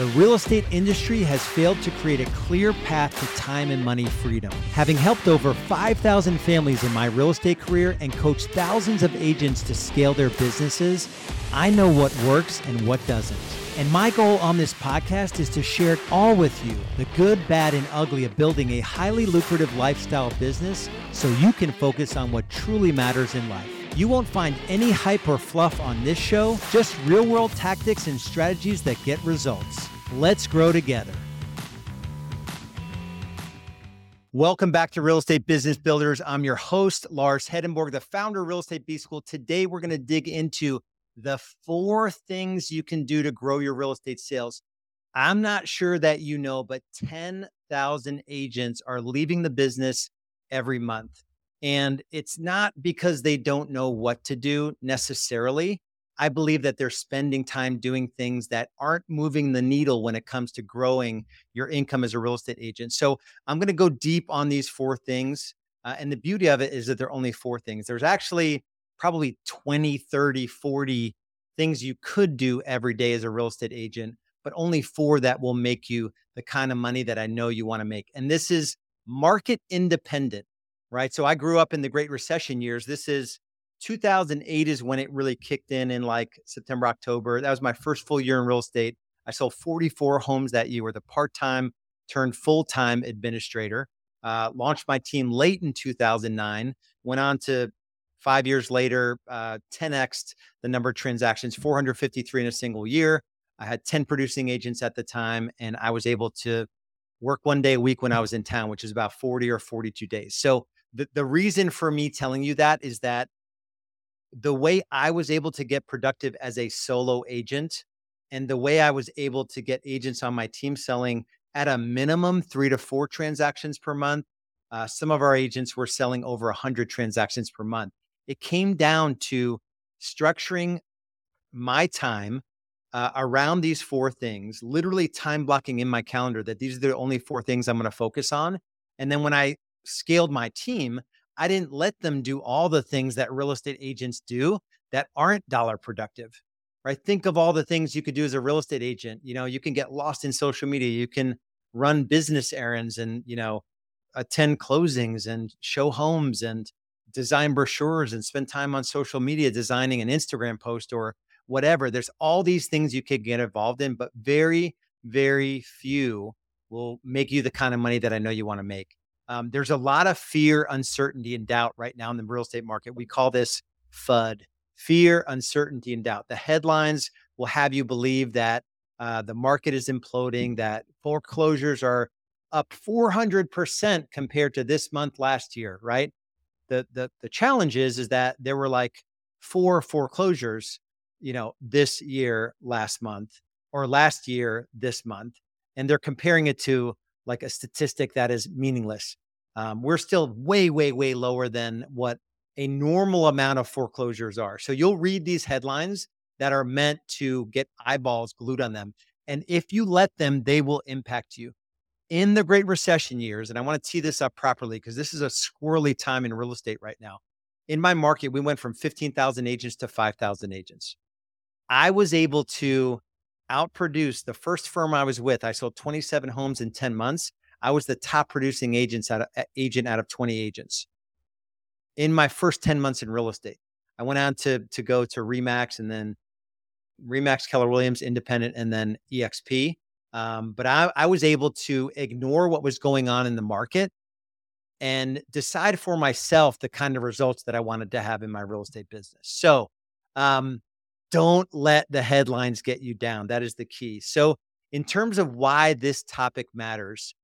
The real estate industry has failed to create a clear path to time and money freedom. Having helped over 5,000 families in my real estate career and coached thousands of agents to scale their businesses, I know what works and what doesn't. And my goal on this podcast is to share it all with you the good, bad, and ugly of building a highly lucrative lifestyle business so you can focus on what truly matters in life. You won't find any hype or fluff on this show, just real world tactics and strategies that get results. Let's grow together. Welcome back to Real Estate Business Builders. I'm your host, Lars Hedenborg, the founder of Real Estate B School. Today, we're going to dig into the four things you can do to grow your real estate sales. I'm not sure that you know, but 10,000 agents are leaving the business every month. And it's not because they don't know what to do necessarily. I believe that they're spending time doing things that aren't moving the needle when it comes to growing your income as a real estate agent. So I'm going to go deep on these four things. Uh, and the beauty of it is that there are only four things. There's actually probably 20, 30, 40 things you could do every day as a real estate agent, but only four that will make you the kind of money that I know you want to make. And this is market independent right? So I grew up in the Great Recession years. This is 2008 is when it really kicked in in like September, October. That was my first full year in real estate. I sold 44 homes that year with a part time turned full time administrator. Uh, launched my team late in 2009. Went on to five years later, uh, 10x the number of transactions, 453 in a single year. I had 10 producing agents at the time, and I was able to work one day a week when I was in town, which is about 40 or 42 days. So the, the reason for me telling you that is that the way I was able to get productive as a solo agent and the way I was able to get agents on my team selling at a minimum three to four transactions per month. Uh, some of our agents were selling over 100 transactions per month. It came down to structuring my time uh, around these four things, literally time blocking in my calendar that these are the only four things I'm going to focus on. And then when I scaled my team, I didn't let them do all the things that real estate agents do that aren't dollar productive. Right? Think of all the things you could do as a real estate agent. You know, you can get lost in social media, you can run business errands and, you know, attend closings and show homes and design brochures and spend time on social media designing an Instagram post or whatever. There's all these things you could get involved in, but very, very few will make you the kind of money that I know you want to make. Um, there's a lot of fear, uncertainty, and doubt right now in the real estate market. We call this FUD fear, uncertainty, and doubt. The headlines will have you believe that uh, the market is imploding, that foreclosures are up 400% compared to this month last year, right? The, the, the challenge is, is that there were like four foreclosures, you know, this year, last month, or last year, this month. And they're comparing it to like a statistic that is meaningless. Um, we're still way, way, way lower than what a normal amount of foreclosures are. So you'll read these headlines that are meant to get eyeballs glued on them. And if you let them, they will impact you. In the Great Recession years, and I want to tee this up properly because this is a squirrely time in real estate right now. In my market, we went from 15,000 agents to 5,000 agents. I was able to outproduced the first firm I was with. I sold 27 homes in 10 months. I was the top producing agents out of, agent out of 20 agents in my first 10 months in real estate. I went on to to go to Remax and then Remax Keller Williams, independent, and then EXP. Um, but I, I was able to ignore what was going on in the market and decide for myself the kind of results that I wanted to have in my real estate business. So, um, don't let the headlines get you down. That is the key. So, in terms of why this topic matters,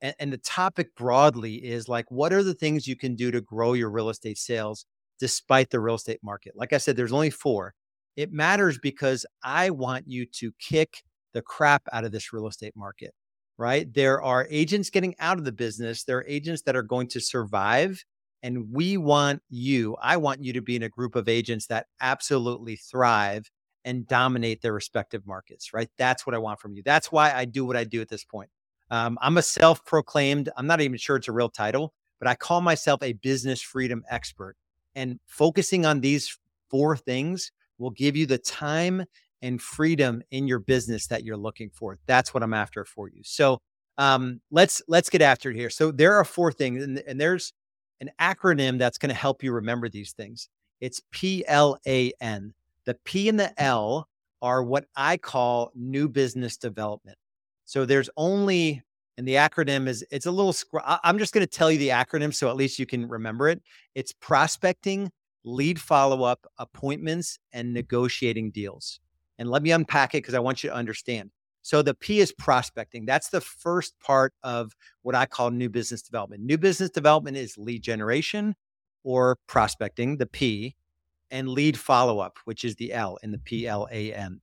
and, and, the topic broadly is like, what are the things you can do to grow your real estate sales despite the real estate market? Like I said, there's only four. It matters because I want you to kick the crap out of this real estate market, right? There are agents getting out of the business, there are agents that are going to survive and we want you, I want you to be in a group of agents that absolutely thrive and dominate their respective markets, right? That's what I want from you. That's why I do what I do at this point. Um, I'm a self proclaimed, I'm not even sure it's a real title, but I call myself a business freedom expert. And focusing on these four things will give you the time and freedom in your business that you're looking for. That's what I'm after for you. So um, let's let's get after it here. So there are four things, and, and there's an acronym that's going to help you remember these things. It's P L A N. The P and the mm. L are what I call new business development. So there's only, and the acronym is, it's a little, I'm just going to tell you the acronym so at least you can remember it. It's prospecting, lead follow up, appointments, and negotiating deals. And let me unpack it because I want you to understand. So the P is prospecting. That's the first part of what I call new business development. New business development is lead generation or prospecting, the P, and lead follow up, which is the L in the mm-hmm. P L A N.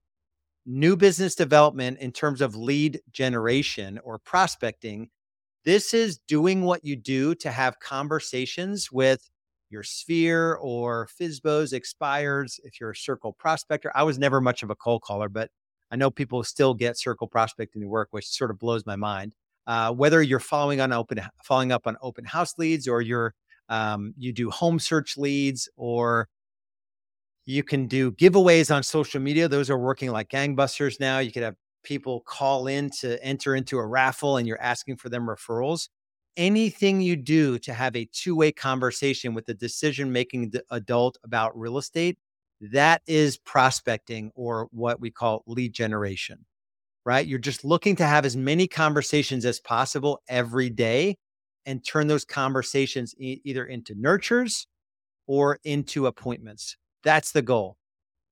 New business development in terms of lead generation or prospecting, this is doing what you do to have conversations with your sphere or FSBOs, expires. If you're a circle prospector, I was never much of a cold caller, but I know people still get circle prospecting to work, which sort of blows my mind. Uh, whether you're following on open, following up on open house leads, or you're um, you do home search leads, or you can do giveaways on social media. Those are working like gangbusters now. You could have people call in to enter into a raffle, and you're asking for them referrals. Anything you do to have a two way conversation with a decision making adult about real estate that is prospecting or what we call lead generation, right? You're just looking to have as many conversations as possible every day and turn those conversations e- either into nurtures or into appointments. That's the goal.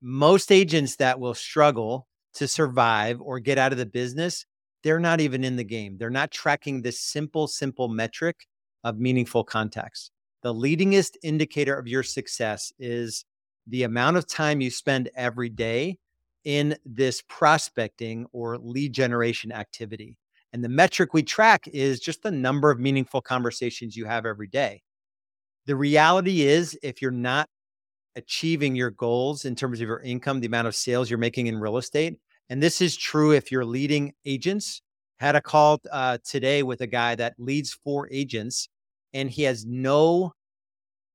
Most agents that will struggle to survive or get out of the business, they're not even in the game. They're not tracking this simple, simple metric of meaningful contacts. The leadingest indicator of your success is the amount of time you spend every day in this prospecting or lead generation activity. And the metric we track is just the number of meaningful conversations you have every day. The reality is, if you're not achieving your goals in terms of your income, the amount of sales you're making in real estate, and this is true if you're leading agents. Had a call uh, today with a guy that leads four agents, and he has no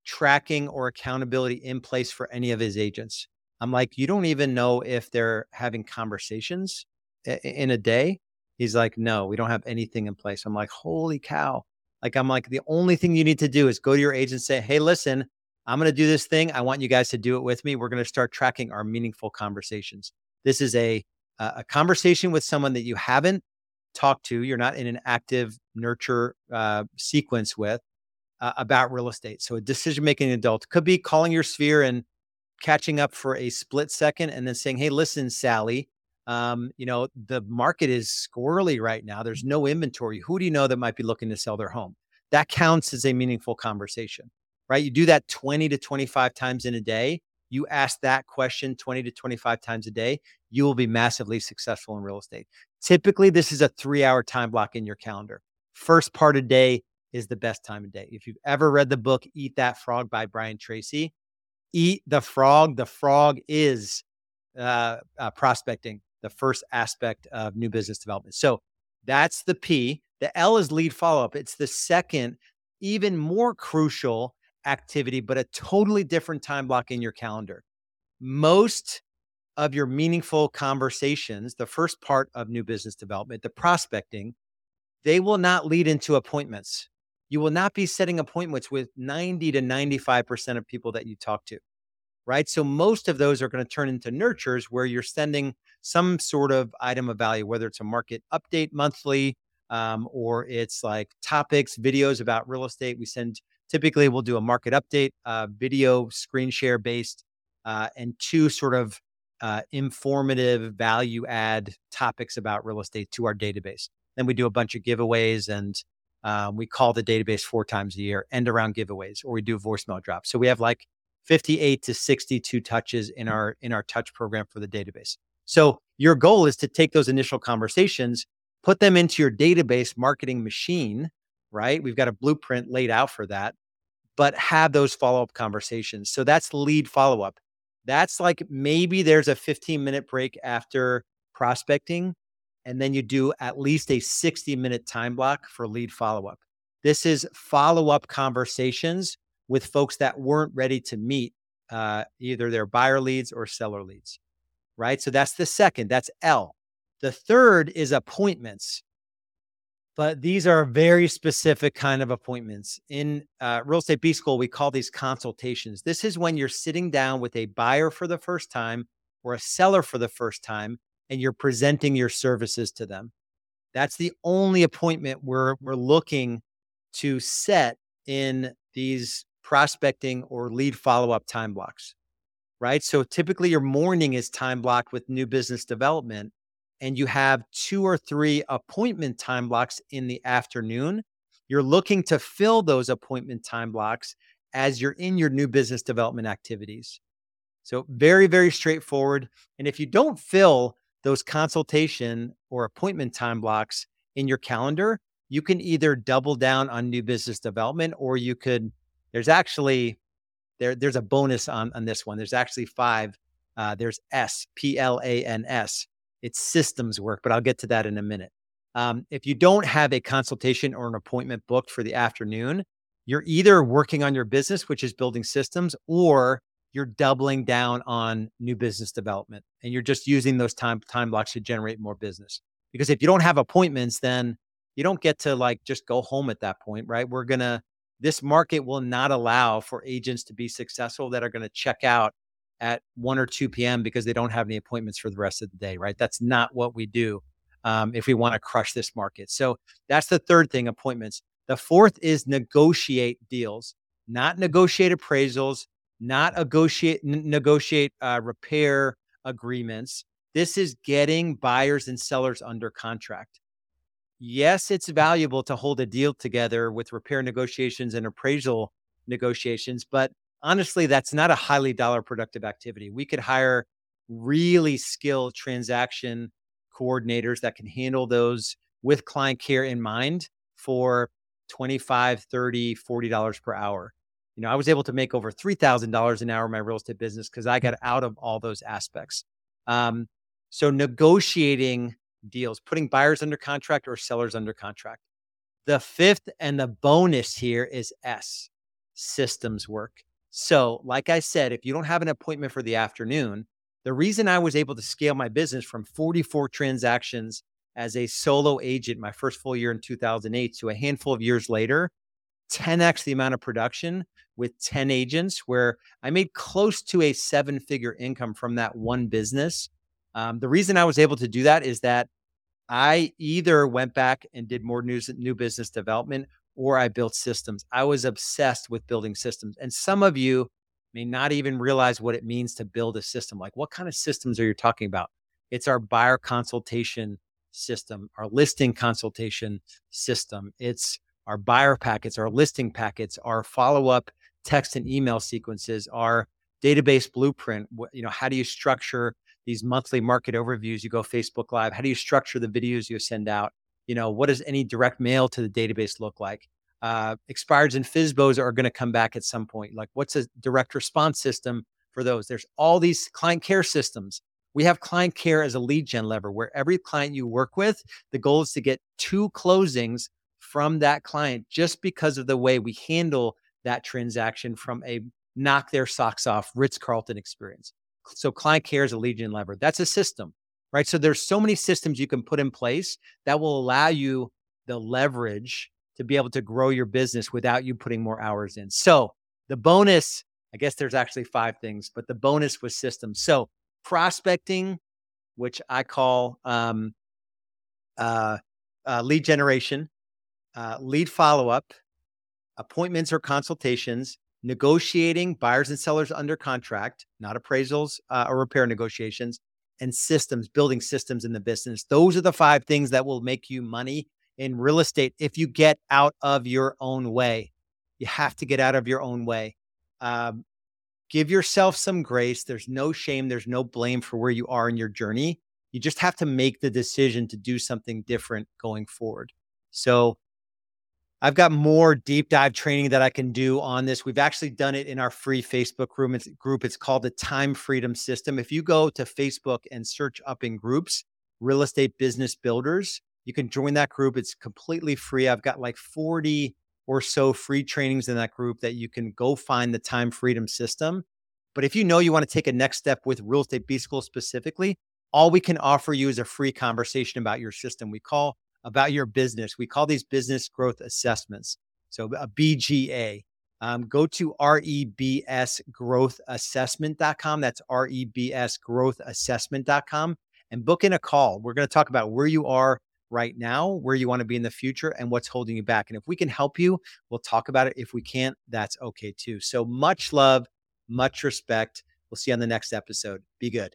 tracking or accountability in place for any of his agents. I'm like, you don't even know if they're having conversations in a day. He's like, no, we don't have anything in place. I'm like, holy cow. Like, I'm like, the only thing you need to do is go to your agent and say, hey, listen, I'm going to do this thing. I want you guys to do it with me. We're going to start tracking our meaningful conversations. This is a, a conversation with someone that you haven't talked to. You're not in an active nurture uh, sequence with uh, about real estate. So a decision making adult could be calling your sphere and catching up for a split second and then saying, Hey, listen, Sally, um, you know, the market is squirrely right now. There's no inventory. Who do you know that might be looking to sell their home? That counts as a meaningful conversation, right? You do that 20 to 25 times in a day. You ask that question 20 to 25 times a day, you will be massively successful in real estate. Typically, this is a three hour time block in your calendar. First part of day, is the best time of day. If you've ever read the book Eat That Frog by Brian Tracy, eat the frog. The frog is uh, uh, prospecting, the first aspect of new business development. So that's the P. The L is lead follow up. It's the second, even more crucial activity, but a totally different time block in your calendar. Most of your meaningful conversations, the first part of new business development, the prospecting, they will not lead into appointments you will not be setting appointments with 90 to 95% of people that you talk to, right? So most of those are going to turn into nurtures where you're sending some sort of item of value, whether it's a market update monthly um, or it's like topics, videos about real estate. We send typically we'll do a market update, uh, video screen share based, uh, and two sort of uh, informative value add topics about real estate to our database. Then we do a bunch of giveaways and um, we call the database four times a year, end around giveaways, or we do voicemail drops. So we have like 58 to 62 touches in our in our touch program for the database. So your goal is to take those initial conversations, put them into your database marketing machine, right? We've got a blueprint laid out for that, but have those follow-up conversations. So that's lead follow-up. That's like maybe there's a 15 minute break after prospecting and then you do at least a 60 minute time block for lead follow up. This is follow up conversations with folks that weren't ready to meet uh, either their buyer leads or seller leads. right? So that's the second, that's L. The third is appointments. But these are very specific kind of appointments. In uh, real estate B school, we call these consultations. This is when you're sitting down with a buyer for the first time or a seller for the first time, and you're presenting your services to them. That's the only appointment we're we're looking to set in these prospecting or lead follow-up time blocks. Right? So typically your morning is time blocked with new business development and you have two or three appointment time blocks in the afternoon. You're looking to fill those appointment time blocks as you're in your new business development activities. So, very, very straightforward. And if you don't fill those consultation or appointment time blocks in your calendar, you can either double down on new business development or you could, there's actually, there, there's a bonus on, on this one. There's actually five. Uh, there's S, P L A N S. It's systems work, but I'll get to that in a minute. Um, if you don't have a consultation or an appointment booked for the afternoon, you're either working on your business, which is building systems, or you're doubling down on new business development and you're just using those time time blocks to generate more business. Because if you don't have appointments, then you don't get to like just go home at that point, right? We're going to this market will not allow for agents to be successful that are going to check out at 1 or 2 p.m. because they don't have any appointments for the rest of the day, right? That's not what we do um, if we want to crush this market. So that's the third thing appointments. The fourth is negotiate deals, not negotiate appraisals, not negotiate negotiate uh, repair agreements. This is getting buyers and sellers under contract. Yes, it's valuable to hold a deal together with repair negotiations and appraisal negotiations, but honestly, that's not a highly dollar productive activity. We could hire really skilled transaction coordinators that can handle those with client care in mind for 25 30 40 dollars per hour you know, I was able to make over $3,000 an hour in my real estate business because I got out of all those aspects. Um, so negotiating deals, putting buyers under contract or sellers under contract. The fifth and the bonus here is S, systems work. So, like I said, if you don't have an appointment for the afternoon, the reason I was able to scale my business from 44 transactions as a solo agent my first full year in 2008 to a handful of years later 10x the amount of production with 10 agents where I made close to a seven figure income from that one business. Um, the reason I was able to do that is that I either went back and did more news, new business development or I built systems. I was obsessed with building systems. And some of you may not even realize what it means to build a system. Like, what kind of systems are you talking about? It's our buyer consultation system, our listing consultation system. It's our buyer packets, our listing packets, our follow up text and email sequences, our database blueprint. You know, how do you structure these monthly market overviews? You go Facebook Live. How do you structure the videos you send out? You know, what does any direct mail to the database look like? Uh, expireds and FSBOs are going to come back at some point. Like, what's a direct response system for those? There's all these client care systems. We have client care as a lead gen lever where every client you work with, the goal is to get two closings from that client just because of the way we handle that transaction from a knock their socks off Ritz Carlton experience. So client care is a gen lever. That's a system, right? So there's so many systems you can put in place that will allow you the leverage to be able to grow your business without you putting more hours in. So the bonus, I guess there's actually five things, but the bonus was systems. So prospecting, which I call um, uh, uh, lead generation, uh, lead follow up, appointments or consultations, negotiating buyers and sellers under contract, not appraisals uh, or repair negotiations, and systems, building systems in the business. Those are the five things that will make you money in real estate if you get out of your own way. You have to get out of your own way. Um, give yourself some grace. There's no shame, there's no blame for where you are in your journey. You just have to make the decision to do something different going forward. So, I've got more deep dive training that I can do on this. We've actually done it in our free Facebook group. It's, group. it's called the Time Freedom System. If you go to Facebook and search up in groups, real estate business builders, you can join that group. It's completely free. I've got like 40 or so free trainings in that group that you can go find the Time Freedom System. But if you know you want to take a next step with Real Estate B School specifically, all we can offer you is a free conversation about your system. We call about your business. We call these business growth assessments. So a BGA. Um, go to rebsgrowthassessment.com. That's rebsgrowthassessment.com and book in a call. We're going to talk about where you are right now, where you want to be in the future, and what's holding you back. And if we can help you, we'll talk about it. If we can't, that's okay too. So much love, much respect. We'll see you on the next episode. Be good.